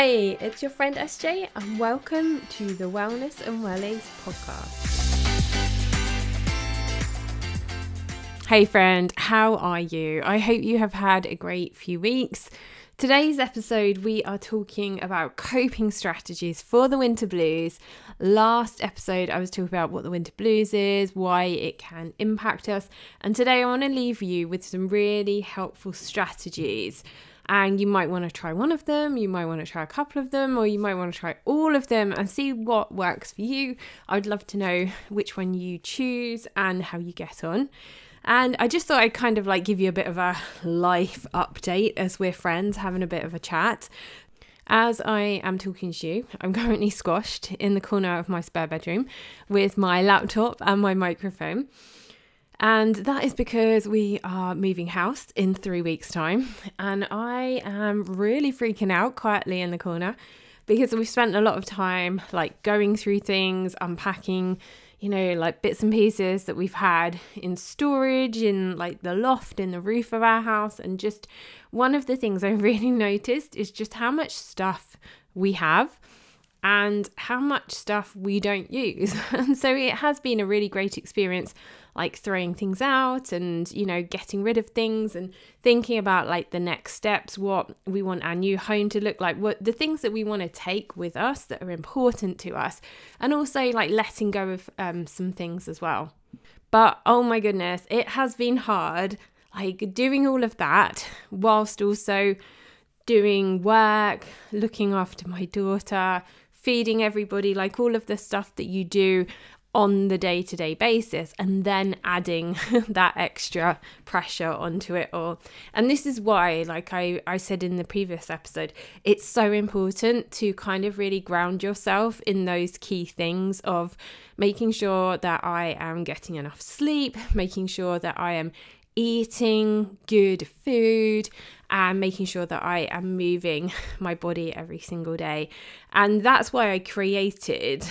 Hey, it's your friend SJ, and welcome to the Wellness and Wellies podcast. Hey, friend, how are you? I hope you have had a great few weeks. Today's episode, we are talking about coping strategies for the winter blues. Last episode, I was talking about what the winter blues is, why it can impact us, and today I want to leave you with some really helpful strategies. And you might want to try one of them, you might want to try a couple of them, or you might want to try all of them and see what works for you. I'd love to know which one you choose and how you get on. And I just thought I'd kind of like give you a bit of a life update as we're friends having a bit of a chat. As I am talking to you, I'm currently squashed in the corner of my spare bedroom with my laptop and my microphone. And that is because we are moving house in three weeks' time. And I am really freaking out quietly in the corner because we've spent a lot of time like going through things, unpacking you know, like bits and pieces that we've had in storage, in like the loft, in the roof of our house. And just one of the things I really noticed is just how much stuff we have and how much stuff we don't use. and so it has been a really great experience like throwing things out and you know getting rid of things and thinking about like the next steps what we want our new home to look like what the things that we want to take with us that are important to us and also like letting go of um, some things as well. But oh my goodness it has been hard like doing all of that whilst also doing work looking after my daughter feeding everybody, like all of the stuff that you do on the day to day basis and then adding that extra pressure onto it all. And this is why, like I, I said in the previous episode, it's so important to kind of really ground yourself in those key things of making sure that I am getting enough sleep, making sure that I am eating good food and making sure that I am moving my body every single day. And that's why I created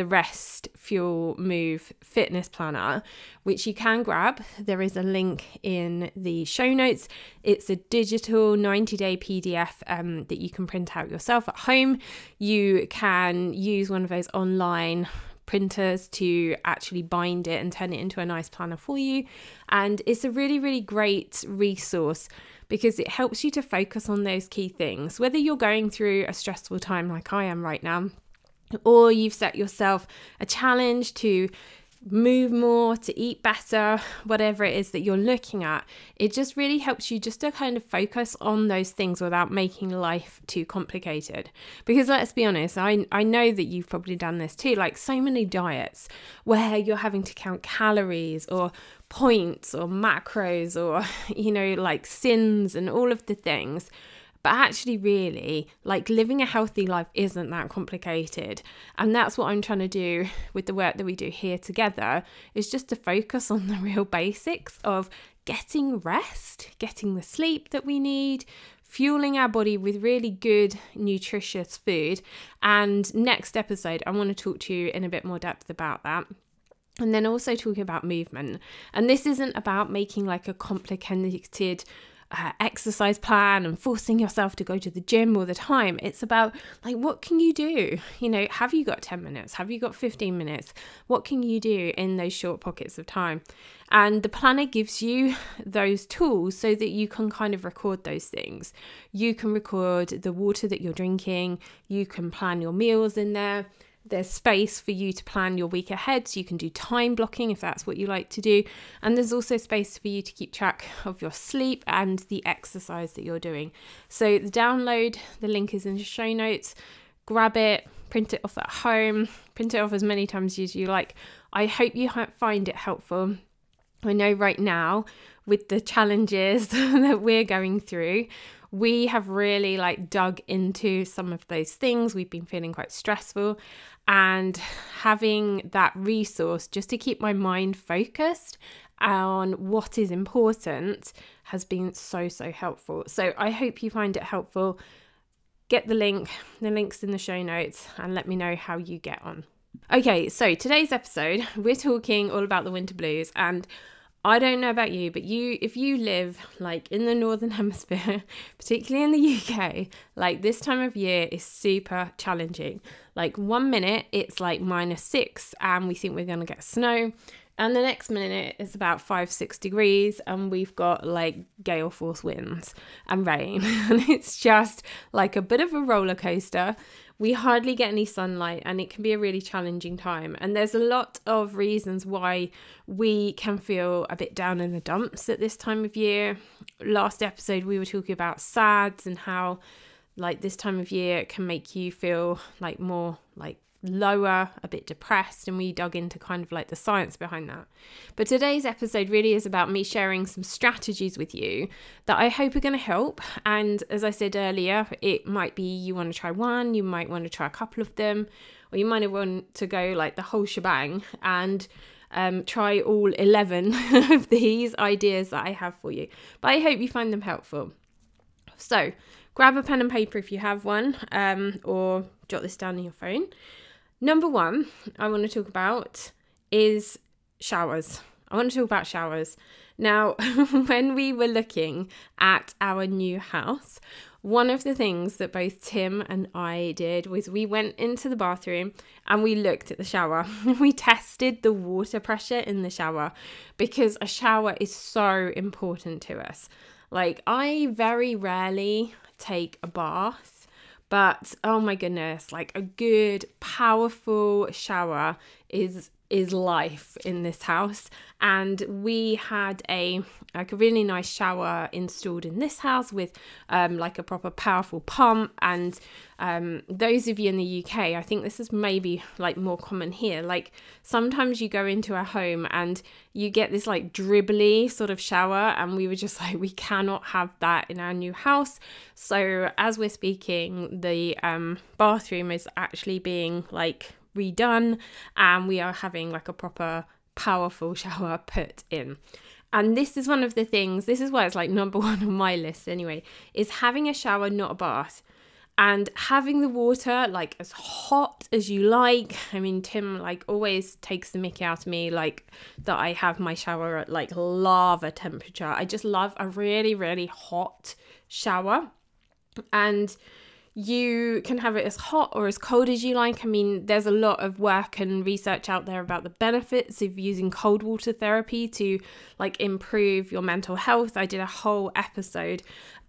the Rest Fuel Move Fitness Planner, which you can grab. There is a link in the show notes. It's a digital 90 day PDF um, that you can print out yourself at home. You can use one of those online printers to actually bind it and turn it into a nice planner for you. And it's a really, really great resource because it helps you to focus on those key things. Whether you're going through a stressful time like I am right now, or you've set yourself a challenge to move more, to eat better, whatever it is that you're looking at, it just really helps you just to kind of focus on those things without making life too complicated. Because let's be honest, I, I know that you've probably done this too, like so many diets where you're having to count calories or points or macros or, you know, like sins and all of the things but actually, really, like living a healthy life isn't that complicated. And that's what I'm trying to do with the work that we do here together is just to focus on the real basics of getting rest, getting the sleep that we need, fueling our body with really good, nutritious food. And next episode, I want to talk to you in a bit more depth about that. And then also talking about movement. And this isn't about making like a complicated exercise plan and forcing yourself to go to the gym all the time. It's about like, what can you do? You know, have you got 10 minutes? Have you got 15 minutes? What can you do in those short pockets of time? And the planner gives you those tools so that you can kind of record those things. You can record the water that you're drinking, you can plan your meals in there there's space for you to plan your week ahead, so you can do time blocking if that's what you like to do. And there's also space for you to keep track of your sleep and the exercise that you're doing. So, the download, the link is in the show notes. Grab it, print it off at home, print it off as many times as you like. I hope you find it helpful. I know right now, with the challenges that we're going through, we have really like dug into some of those things. We've been feeling quite stressful and having that resource just to keep my mind focused on what is important has been so so helpful. So I hope you find it helpful. Get the link, the link's in the show notes and let me know how you get on. Okay, so today's episode, we're talking all about the winter blues and I don't know about you, but you if you live like in the northern hemisphere, particularly in the UK, like this time of year is super challenging. Like one minute it's like minus 6 and we think we're going to get snow, and the next minute it's about 5 6 degrees and we've got like gale force winds and rain. and it's just like a bit of a roller coaster we hardly get any sunlight and it can be a really challenging time. And there's a lot of reasons why we can feel a bit down in the dumps at this time of year. Last episode, we were talking about SADS and how, like, this time of year can make you feel like more like lower, a bit depressed, and we dug into kind of like the science behind that. But today's episode really is about me sharing some strategies with you that I hope are going to help. And as I said earlier, it might be you want to try one, you might want to try a couple of them, or you might want to go like the whole shebang and um, try all 11 of these ideas that I have for you. But I hope you find them helpful. So, grab a pen and paper if you have one, um, or jot this down in your phone. Number one, I want to talk about is showers. I want to talk about showers. Now, when we were looking at our new house, one of the things that both Tim and I did was we went into the bathroom and we looked at the shower. we tested the water pressure in the shower because a shower is so important to us. Like, I very rarely take a bath but oh my goodness, like a good, powerful shower is is life in this house. And we had a like a really nice shower installed in this house with um, like a proper powerful pump. And um, those of you in the UK I think this is maybe like more common here. Like sometimes you go into a home and you get this like dribbly sort of shower. And we were just like we cannot have that in our new house. So as we're speaking the um, bathroom is actually being like redone and we are having like a proper powerful shower put in. And this is one of the things, this is why it's like number one on my list anyway, is having a shower, not a bath. And having the water like as hot as you like. I mean, Tim like always takes the mickey out of me, like that I have my shower at like lava temperature. I just love a really, really hot shower. And you can have it as hot or as cold as you like. I mean, there's a lot of work and research out there about the benefits of using cold water therapy to like improve your mental health. I did a whole episode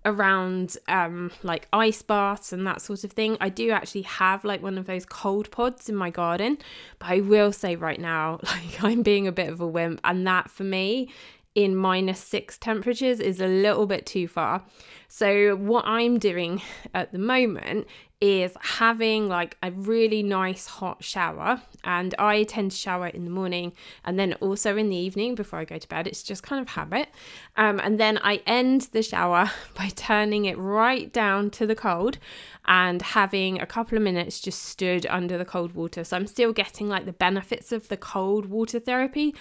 around um like ice baths and that sort of thing. I do actually have like one of those cold pods in my garden, but I will say right now like I'm being a bit of a wimp and that for me in minus six temperatures is a little bit too far. So, what I'm doing at the moment is having like a really nice hot shower. And I tend to shower in the morning and then also in the evening before I go to bed. It's just kind of habit. Um, and then I end the shower by turning it right down to the cold and having a couple of minutes just stood under the cold water. So, I'm still getting like the benefits of the cold water therapy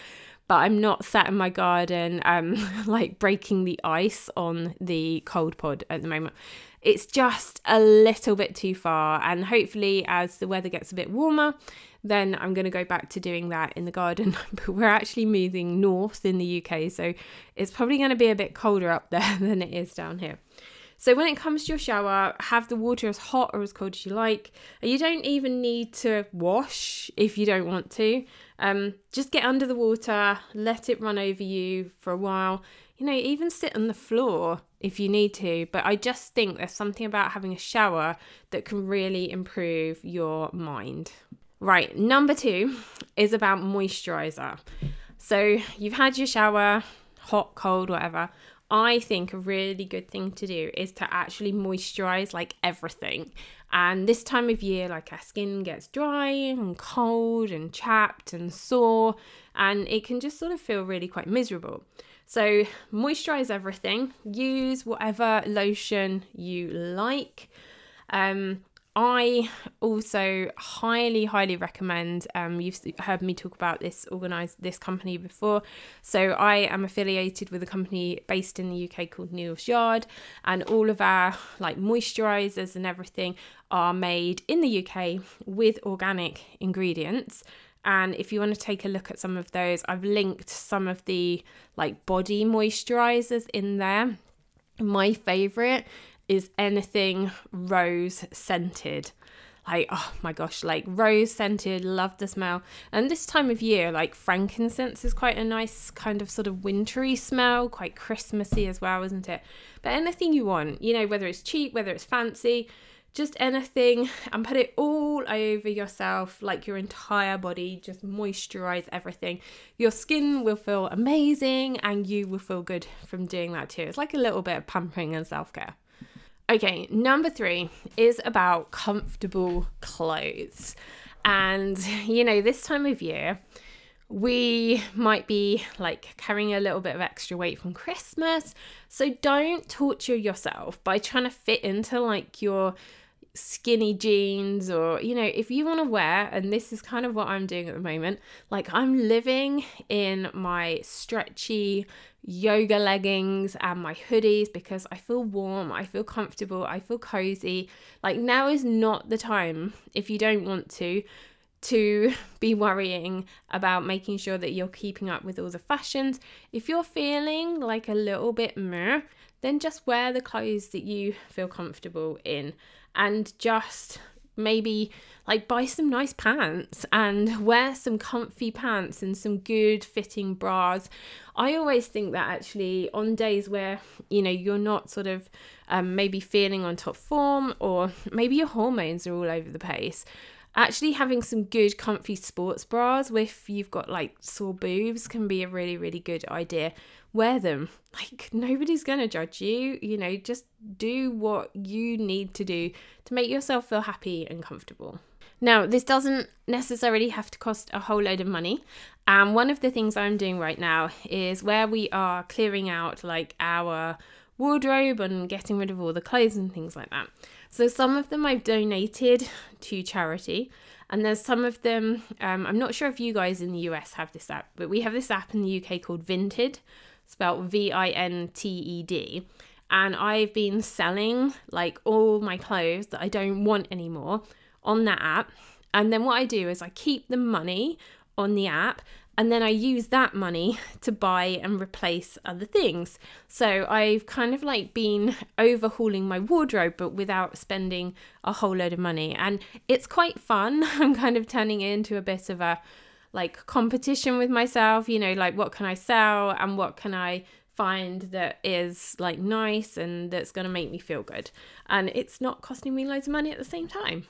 but I'm not sat in my garden um like breaking the ice on the cold pod at the moment. It's just a little bit too far and hopefully as the weather gets a bit warmer then I'm going to go back to doing that in the garden. but we're actually moving north in the UK, so it's probably going to be a bit colder up there than it is down here. So when it comes to your shower, have the water as hot or as cold as you like. You don't even need to wash if you don't want to. Um, just get under the water, let it run over you for a while. You know, even sit on the floor if you need to. But I just think there's something about having a shower that can really improve your mind. Right, number two is about moisturizer. So you've had your shower, hot, cold, whatever. I think a really good thing to do is to actually moisturize like everything. And this time of year, like our skin gets dry and cold and chapped and sore, and it can just sort of feel really quite miserable. So, moisturize everything, use whatever lotion you like. Um, I also highly, highly recommend. Um, you've heard me talk about this organized this company before. So I am affiliated with a company based in the UK called Neal's Yard, and all of our like moisturizers and everything are made in the UK with organic ingredients. And if you want to take a look at some of those, I've linked some of the like body moisturizers in there. My favorite is anything rose scented like oh my gosh like rose scented love the smell. And this time of year like frankincense is quite a nice kind of sort of wintry smell quite christmassy as well isn't it? But anything you want you know whether it's cheap whether it's fancy just anything and put it all over yourself like your entire body just moisturize everything. Your skin will feel amazing and you will feel good from doing that too. It's like a little bit of pampering and self-care Okay, number three is about comfortable clothes. And, you know, this time of year, we might be like carrying a little bit of extra weight from Christmas. So don't torture yourself by trying to fit into like your skinny jeans or you know if you want to wear and this is kind of what I'm doing at the moment like I'm living in my stretchy yoga leggings and my hoodies because I feel warm, I feel comfortable, I feel cozy. Like now is not the time if you don't want to to be worrying about making sure that you're keeping up with all the fashions. If you're feeling like a little bit meh, then just wear the clothes that you feel comfortable in and just maybe like buy some nice pants and wear some comfy pants and some good fitting bras. I always think that actually on days where you know you're not sort of um, maybe feeling on top form or maybe your hormones are all over the place actually having some good comfy sports bras if you've got like sore boobs can be a really really good idea. Wear them. Like nobody's going to judge you you know just do what you need to do to make yourself feel happy and comfortable. Now this doesn't necessarily have to cost a whole load of money and one of the things i'm doing right now is where we are clearing out like our wardrobe and getting rid of all the clothes and things like that so some of them I've donated to charity, and there's some of them. Um, I'm not sure if you guys in the US have this app, but we have this app in the UK called Vinted, spelled V I N T E D. And I've been selling like all my clothes that I don't want anymore on that app. And then what I do is I keep the money on the app and then I use that money to buy and replace other things. So I've kind of like been overhauling my wardrobe, but without spending a whole load of money. And it's quite fun. I'm kind of turning it into a bit of a like competition with myself, you know, like what can I sell and what can I find that is like nice and that's going to make me feel good. And it's not costing me loads of money at the same time.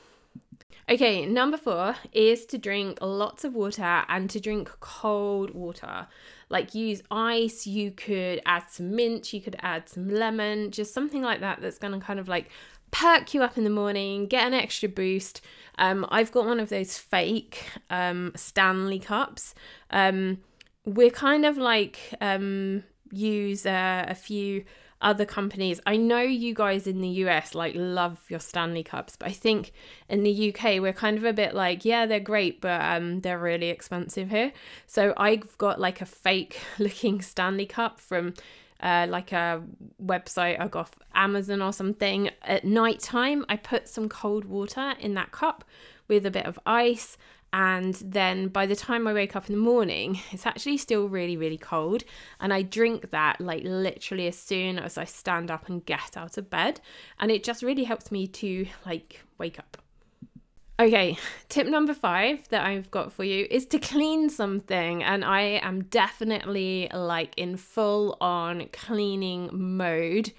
Okay, number four is to drink lots of water and to drink cold water. Like use ice, you could add some mint, you could add some lemon, just something like that that's going to kind of like perk you up in the morning, get an extra boost. Um, I've got one of those fake um, Stanley cups. Um, we're kind of like um, use uh, a few other companies. I know you guys in the US like love your Stanley Cups, but I think in the UK we're kind of a bit like, yeah, they're great, but um they're really expensive here. So I've got like a fake looking Stanley Cup from uh, like a website I got Amazon or something. At night time, I put some cold water in that cup with a bit of ice and then by the time I wake up in the morning, it's actually still really, really cold. And I drink that like literally as soon as I stand up and get out of bed. And it just really helps me to like wake up. Okay, tip number five that I've got for you is to clean something. And I am definitely like in full on cleaning mode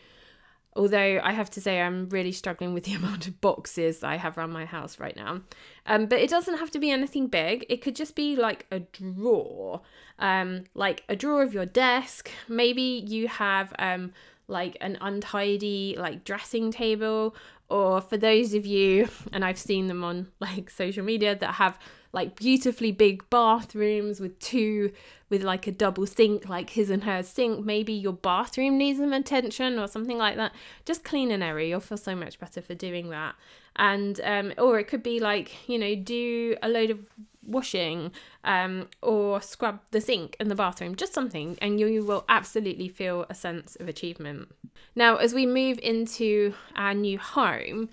Although I have to say, I'm really struggling with the amount of boxes I have around my house right now. Um, but it doesn't have to be anything big. It could just be like a drawer, um, like a drawer of your desk. Maybe you have um, like an untidy like dressing table, or for those of you, and I've seen them on like social media that have like beautifully big bathrooms with two with like a double sink like his and her sink. Maybe your bathroom needs some attention or something like that. Just clean an area you'll feel so much better for doing that. And um or it could be like you know do a load of washing um or scrub the sink in the bathroom. Just something and you, you will absolutely feel a sense of achievement. Now as we move into our new home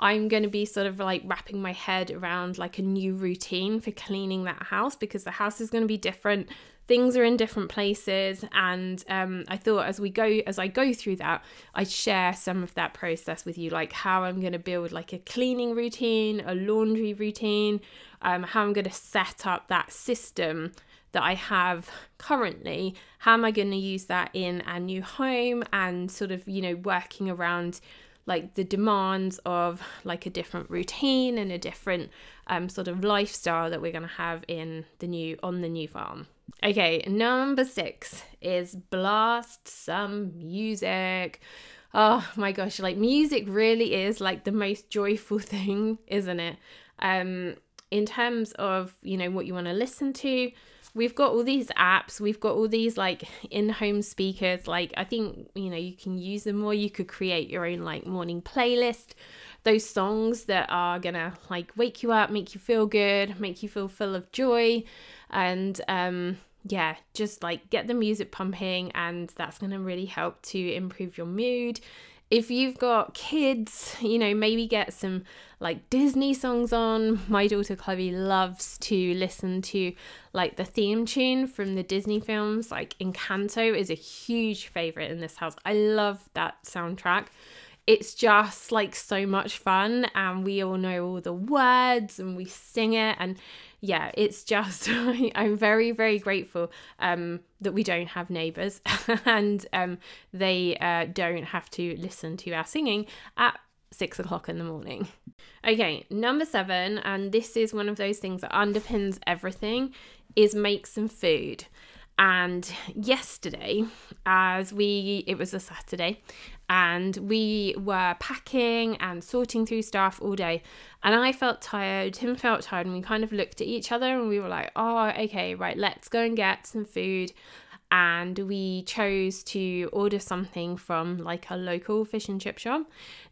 I'm going to be sort of like wrapping my head around like a new routine for cleaning that house because the house is going to be different. Things are in different places and um, i thought as we go as i go through that i'd share some of that process with you like how i'm going to build like a cleaning routine a laundry routine um, how i'm going to set up that system that i have currently. How am i going to use that in a new home and sort of you know working around like the demands of like a different routine and a different um, sort of lifestyle that we're going to have in the new on the new farm Okay, number six is blast some music. Oh my gosh, like music really is like the most joyful thing, isn't it? Um, in terms of, you know, what you want to listen to, we've got all these apps, we've got all these like in home speakers. Like, I think, you know, you can use them more. You could create your own like morning playlist. Those songs that are gonna like wake you up, make you feel good, make you feel full of joy and um yeah, just like get the music pumping, and that's to really help to improve your mood. If you've got kids, you know, maybe get some like Disney songs on. My daughter Chloe loves to listen to like the theme tune from the Disney films. Like Encanto is a huge favorite in this house. I love that soundtrack it's just like so much fun and we all know all the words and we sing it and yeah it's just i'm very very grateful um, that we don't have neighbors and um, they uh, don't have to listen to our singing at six o'clock in the morning. Okay number seven and this is one of those things that underpins everything is make some food. And yesterday as we it was a saturday and we were packing and sorting through stuff all day and i felt tired tim felt tired and we kind of looked at each other and we were like oh okay right let's go and get some food and we chose to order something from like a local fish and chip shop.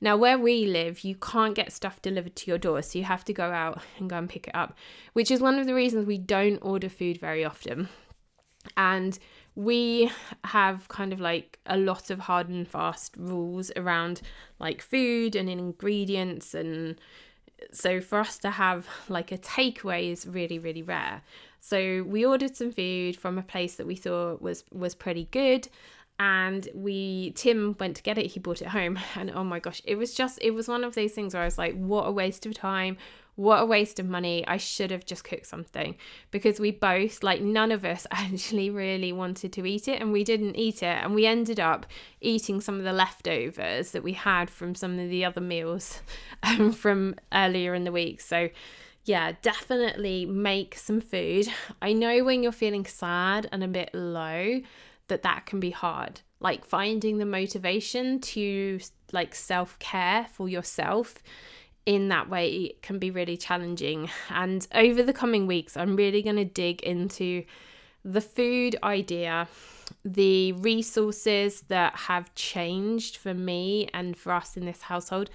Now, where we live, you can't get stuff delivered to your door, so you have to go out and go and pick it up, which is one of the reasons we don't order food very often. And we have kind of like a lot of hard and fast rules around like food and ingredients and so for us to have like a takeaway is really really rare. So we ordered some food from a place that we thought was was pretty good and we tim went to get it he brought it home and oh my gosh it was just it was one of those things where i was like what a waste of time what a waste of money. I should have just cooked something because we both, like, none of us actually really wanted to eat it and we didn't eat it. And we ended up eating some of the leftovers that we had from some of the other meals um, from earlier in the week. So, yeah, definitely make some food. I know when you're feeling sad and a bit low that that can be hard. Like finding the motivation to like self-care for yourself in that way it can be really challenging. And over the coming weeks, I'm really going to dig into the food idea, the resources that have changed for me and for us in this household,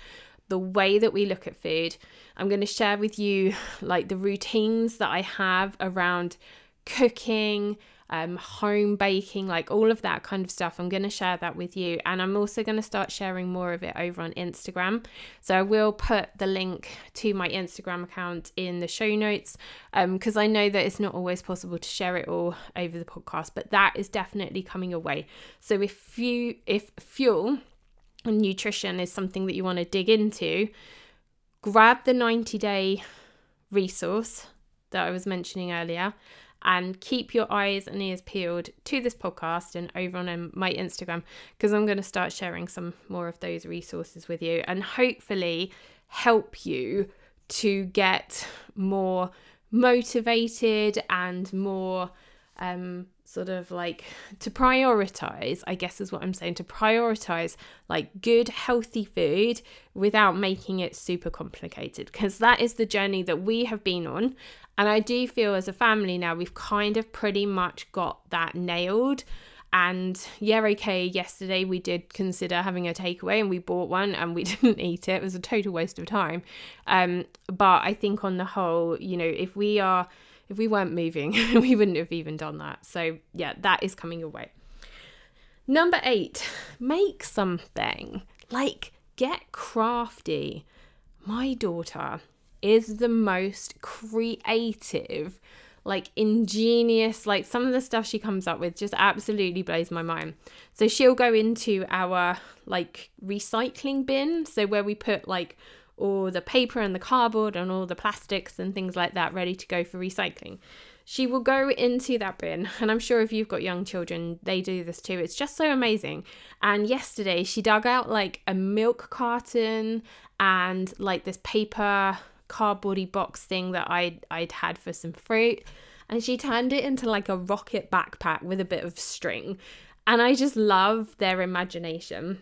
the way that we look at food. I'm going to share with you like the routines that I have around cooking, um, home baking, like all of that kind of stuff. I'm going to share that with you. And I'm also going to start sharing more of it over on Instagram. So I will put the link to my Instagram account in the show notes because um, I know that it's not always possible to share it all over the podcast, but that is definitely coming away. So if you, if fuel and nutrition is something that you want to dig into, grab the 90 day resource that I was mentioning earlier and keep your eyes and ears peeled to this podcast and over on um, my Instagram because I'm going to start sharing some more of those resources with you and hopefully help you to get more motivated and more um, sort of like to prioritize, I guess is what I'm saying, to prioritize like good, healthy food without making it super complicated because that is the journey that we have been on. And I do feel as a family now, we've kind of pretty much got that nailed. And yeah, okay, yesterday we did consider having a takeaway and we bought one and we didn't eat it. It was a total waste of time. Um, but I think on the whole, you know, if we are if we weren't moving, we wouldn't have even done that. So yeah, that is coming your way. Number eight, make something. Like get crafty my daughter is the most creative like ingenious like some of the stuff she comes up with just absolutely blows my mind so she'll go into our like recycling bin so where we put like all the paper and the cardboard and all the plastics and things like that ready to go for recycling. She will go into that bin and i'm sure if you've got young children they do this too. It's just so amazing. And yesterday she dug out like a milk carton and like this paper cardboardy box thing that I'd I'd had for some fruit. And she turned it into like a rocket backpack with a bit of string. And I just love their imagination.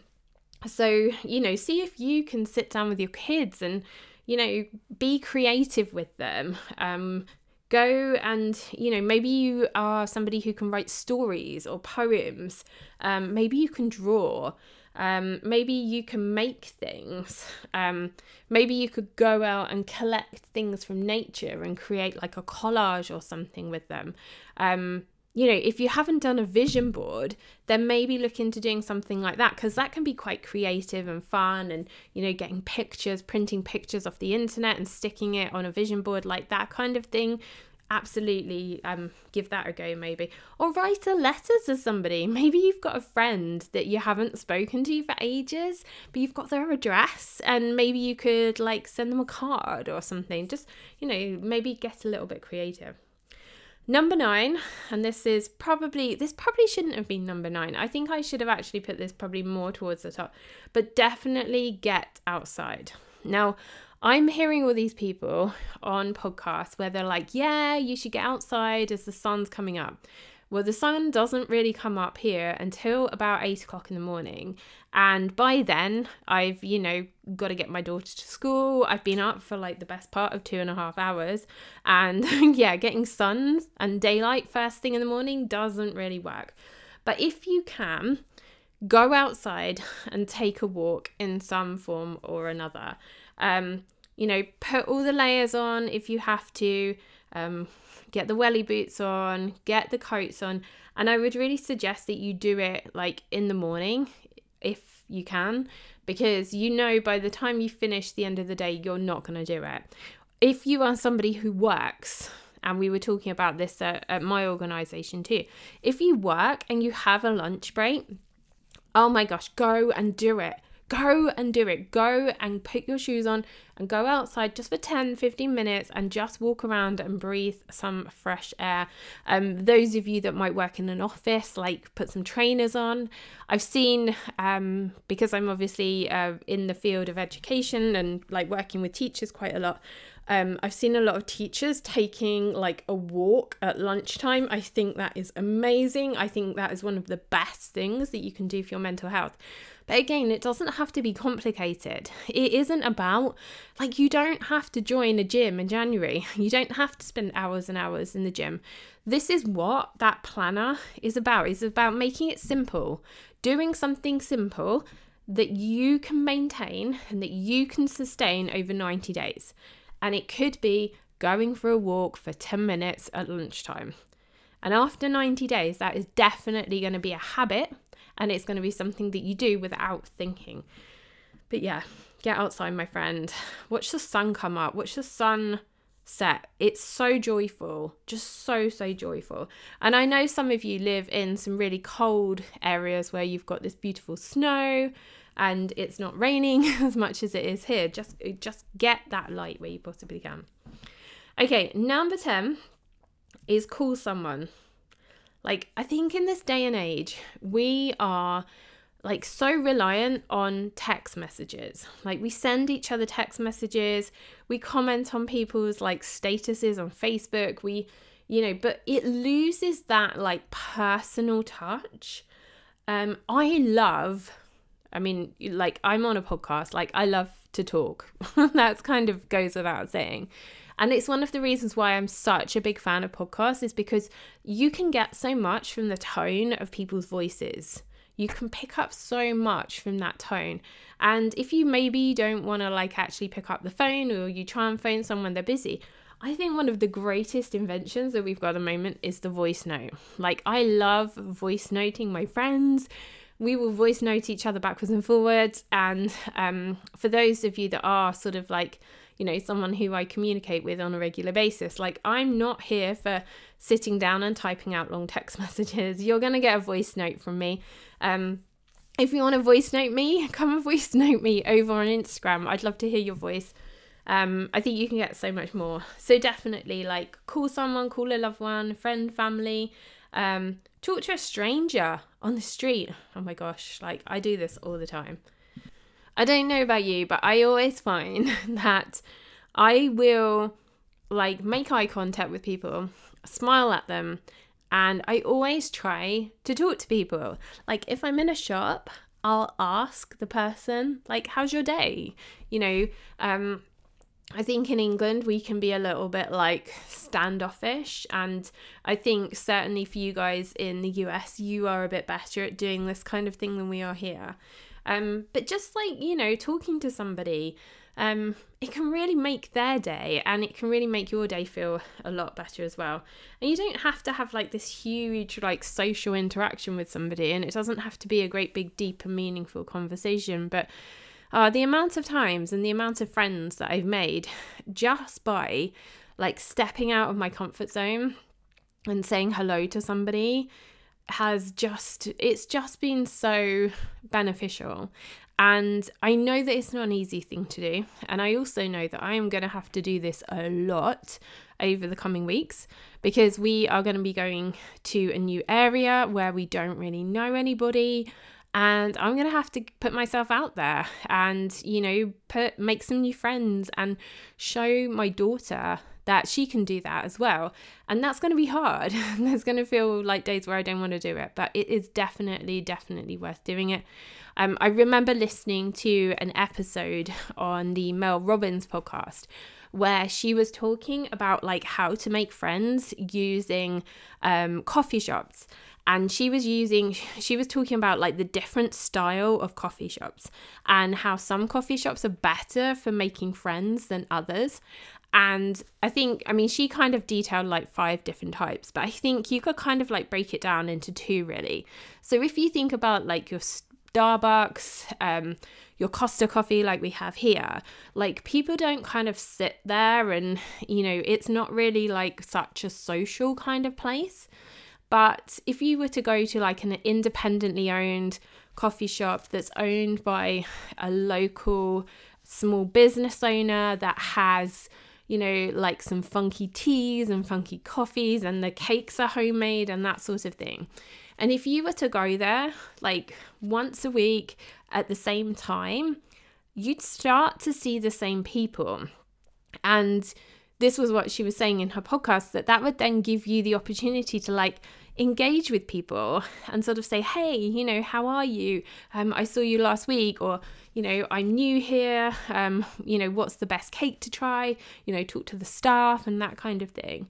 So, you know, see if you can sit down with your kids and you know, be creative with them. Um, go and you know maybe you are somebody who can write stories or poems um, maybe you can draw um, maybe you can make things. Um, maybe you could go out and collect things from nature and create like a collage or something with them. Um, you know, if you haven't done a vision board, then maybe look into doing something like that because that can be quite creative and fun. And, you know, getting pictures, printing pictures off the internet and sticking it on a vision board, like that kind of thing. Absolutely um, give that a go maybe. Or write a letter to somebody. Maybe you've got a friend that you haven't spoken to for ages but you've got their address and maybe you could like send them a card or something. Just you know maybe get a little bit creative Number nine, and this is probably, this probably shouldn't have been number nine. I think I should have actually put this probably more towards the top, but definitely get outside. Now, I'm hearing all these people on podcasts where they're like, yeah, you should get outside as the sun's coming up. Well, the sun doesn't really come up here until about eight o'clock in the morning. And by then, I've, you know, got to get my daughter to school. I've been up for like the best part of two and a half hours. And yeah, getting sun and daylight first thing in the morning doesn't really work. But if you can, go outside and take a walk in some form or another. Um, you know, put all the layers on if you have to. Um, get the welly boots on, get the coats on, and I would really suggest that you do it like in the morning if you can, because you know by the time you finish the end of the day, you're not going to do it. If you are somebody who works, and we were talking about this at, at my organization too, if you work and you have a lunch break, oh my gosh, go and do it Go and do it. Go and put your shoes on and go outside just for 10, 15 minutes and just walk around and breathe some fresh air. Um, those of you that might work in an office, like put some trainers on. I've seen, um, because I'm obviously uh, in the field of education and like working with teachers quite a lot. Um, I've seen a lot of teachers taking like a walk at lunchtime. I think that is amazing. I think that is one of the best things that you can do for your mental health. But again, it doesn't have to be complicated. It isn't about, like, you don't have to join a gym in January. You don't have to spend hours and hours in the gym. This is what that planner is about. It's about making it simple, doing something simple that you can maintain and that you can sustain over 90 days. And it could be going for a walk for 10 minutes at lunchtime. And after 90 days, that is definitely going to be a habit and it's going to be something that you do without thinking. But yeah, get outside, my friend. Watch the sun come up. Watch the sun set. It's so joyful, just so, so joyful. And I know some of you live in some really cold areas where you've got this beautiful snow and it's not raining as much as it is here. Just just get that light where you possibly can. Okay, number 10 is call someone. Like, I think in this day and age, we are like so reliant on text messages. Like, we send each other text messages, we comment on people's like statuses on Facebook, we, you know, but it loses that like personal touch. Um, I love, I mean, like, I'm on a podcast, like, I love to talk. That's kind of goes without saying. And it's one of the reasons why I'm such a big fan of podcasts is because you can get so much from the tone of people's voices. You can pick up so much from that tone. And if you maybe don't want to like actually pick up the phone or you try and phone someone they're busy, I think one of the greatest inventions that we've got at the moment is the voice note. Like I love voice noting my friends we will voice note each other backwards and forwards. And um, for those of you that are sort of like, you know, someone who I communicate with on a regular basis, like I'm not here for sitting down and typing out long text messages. You're going to get a voice note from me. Um, if you want to voice note me, come and voice note me over on Instagram. I'd love to hear your voice. Um, I think you can get so much more. So definitely, like, call someone, call a loved one, friend, family. Um, talk to a stranger on the street. Oh my gosh, like I do this all the time. I don't know about you, but I always find that I will like make eye contact with people, smile at them, and I always try to talk to people. Like if I'm in a shop, I'll ask the person, like, how's your day? You know, um, I think in England we can be a little bit like standoffish, and I think certainly for you guys in the US, you are a bit better at doing this kind of thing than we are here. Um, but just like you know, talking to somebody, um, it can really make their day, and it can really make your day feel a lot better as well. And you don't have to have like this huge like social interaction with somebody, and it doesn't have to be a great big deep and meaningful conversation, but uh, the amount of times and the amount of friends that I've made just by like stepping out of my comfort zone and saying hello to somebody has just it's just been so beneficial and I know that it's not an easy thing to do. And I also know that I am going to have to do this a lot over the coming weeks because we are going to be going to a new area where we don't really know anybody and I'm going to have to put myself out there and you know put make some new friends and show my daughter that she can do that as well. And that's going to be hard. There's going to feel like days where I don't want to do it but it is definitely definitely worth doing it. Um, I remember listening to an episode on the Mel Robbins podcast where she was talking about like how to make friends using um, coffee shops. And she was using she was talking about like the different style of coffee shops and how some coffee shops are better for making friends than others and i think i mean she kind of detailed like five different types but i think you could kind of like break it down into two really. So if you think about like your starbucks um your costa coffee like we have here like people don't kind of sit there and you know it's not really like such a social kind of place. But if you were to go to like an independently owned coffee shop that's owned by a local small business owner that has you know, like some funky teas and funky coffees, and the cakes are homemade and that sort of thing. And if you were to go there like once a week at the same time, you'd start to see the same people. And this was what she was saying in her podcast that that would then give you the opportunity to like engage with people and sort of say, hey, you know, how are you? Um, I saw you last week, or, you know, I'm new here. Um, you know, what's the best cake to try? You know, talk to the staff and that kind of thing.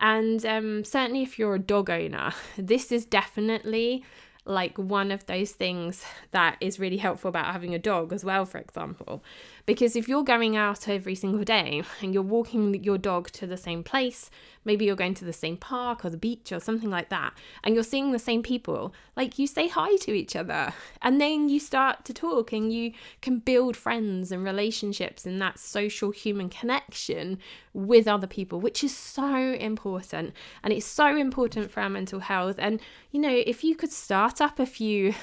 And um, certainly, if you're a dog owner, this is definitely like one of those things that is really helpful about having a dog as well, for example. Because if you're going out every single day and you're walking your dog to the same place, maybe you're going to the same park or the beach or something like that, and you're seeing the same people, like you say hi to each other. And then you start to talk and you can build friends and relationships and that social human connection with other people, which is so important. And it's so important for our mental health. And, you know, if you could start up a few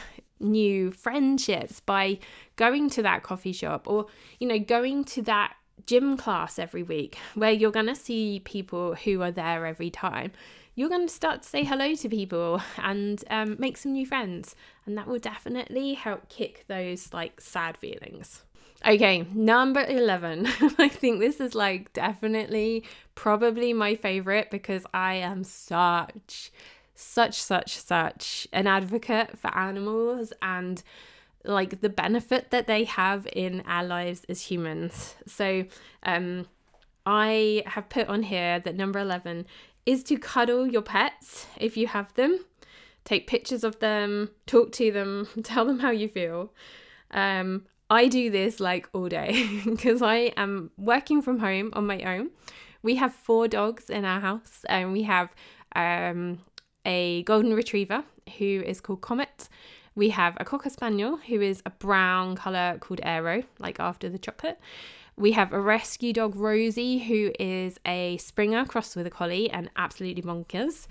new friendships by going to that coffee shop or, you know, going to that gym class every week where you're going to see people who are there every time. You're going to start to say hello to people and um, make some new friends, and that will definitely help kick those like sad feelings. Okay, number 11. I think this is like definitely probably my favorite because I am such, such, such, such an advocate for animals and like the benefit that they have in our lives as humans. So, um, I have put on here that number 11 is to cuddle your pets if you have them. Take pictures of them, talk to them, tell them how you feel. Um, I do this like all day because I am working from home on my own. We have four dogs in our house, and we have um, a golden retriever who is called Comet. We have a Cocker Spaniel who is a brown colour called Aero, like after the chocolate. We have a rescue dog, Rosie, who is a Springer crossed with a collie and absolutely bonkers.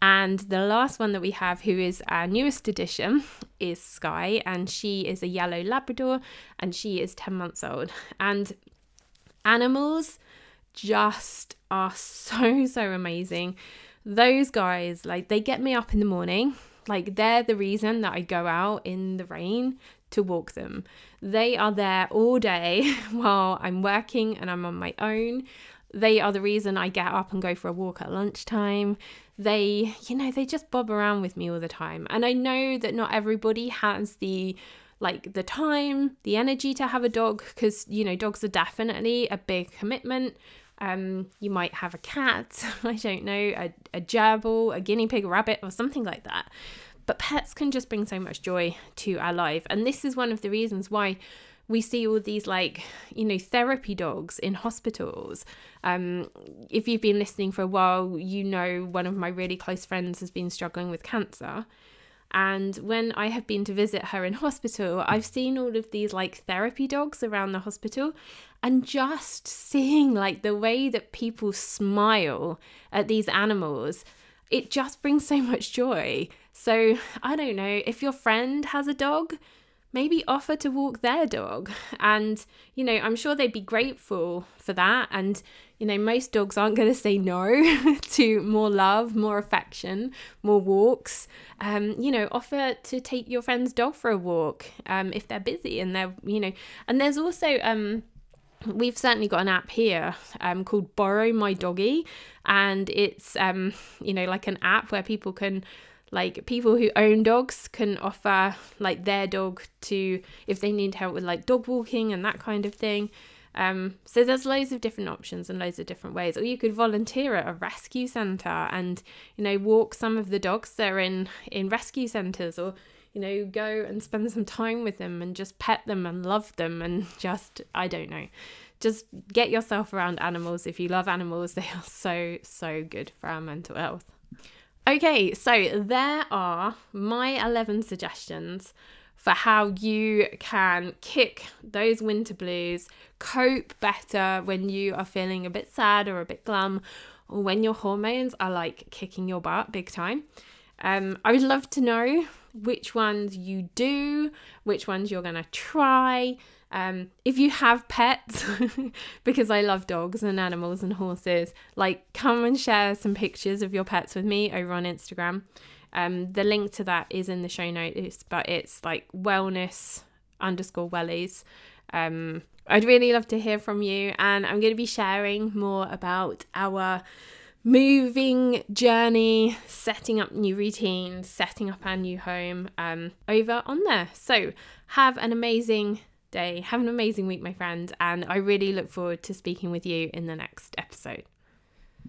And the last one that we have, who is our newest addition, is Sky, and she is a yellow Labrador and she is 10 months old. And animals just are so, so amazing. Those guys, like, they get me up in the morning. Like, they're the reason that I go out in the rain to walk them. They are there all day while I'm working and I'm on my own. They are the reason I get up and go for a walk at lunchtime. They, you know, they just bob around with me all the time. And I know that not everybody has the like the time, the energy to have a dog because, you know, dogs are definitely a big commitment. Um, you might have a cat, I don't know, a, a gerbil, a guinea pig, a rabbit, or something like that. But pets can just bring so much joy to our life. And this is one of the reasons why we see all these like you know therapy dogs in hospitals um, if you've been listening for a while you know one of my really close friends has been struggling with cancer and when I have been to visit her in hospital, I've seen all of these like therapy dogs around the hospital and just seeing like the way that people smile at these animals, it just brings so much joy. So, I don't know, if your friend has a dog, maybe offer to walk their dog. And, you know, I'm sure they'd be grateful for that. And, you know, most dogs aren't going to say no to more love, more affection, more walks. Um, you know, offer to take your friend's dog for a walk um, if they're busy and they're, you know, and there's also, um, we've certainly got an app here um, called Borrow My Doggy, and it's um, you know like an app where people can like people who own dogs can offer like their dog to if they need help with like dog walking and that kind of thing. Um, so there's loads of different options and loads of different ways. Or you could volunteer at a rescue centre and you know walk some of the dogs that are in in rescue centres, or you know go and spend some time with them and just pet them and love them and just I don't know, just get yourself around animals if you love animals. They are so so good for our mental health. Okay, so there are my 11 suggestions for how you can kick those winter blues, cope better when you are feeling a bit sad or a bit glum, or when your hormones are like kicking your butt big time. Um, I would love to know which ones you do, which ones you're going to try, um, if you have pets, because I love dogs and animals and horses, like come and share some pictures of your pets with me over on Instagram. Um, the link to that is in the show notes, but it's like wellness underscore wellies. Um, I'd really love to hear from you, and I'm going to be sharing more about our moving journey, setting up new routines, setting up our new home um, over on there. So, have an amazing day. Have an amazing week, my friend, and I really look forward to speaking with you in the next episode.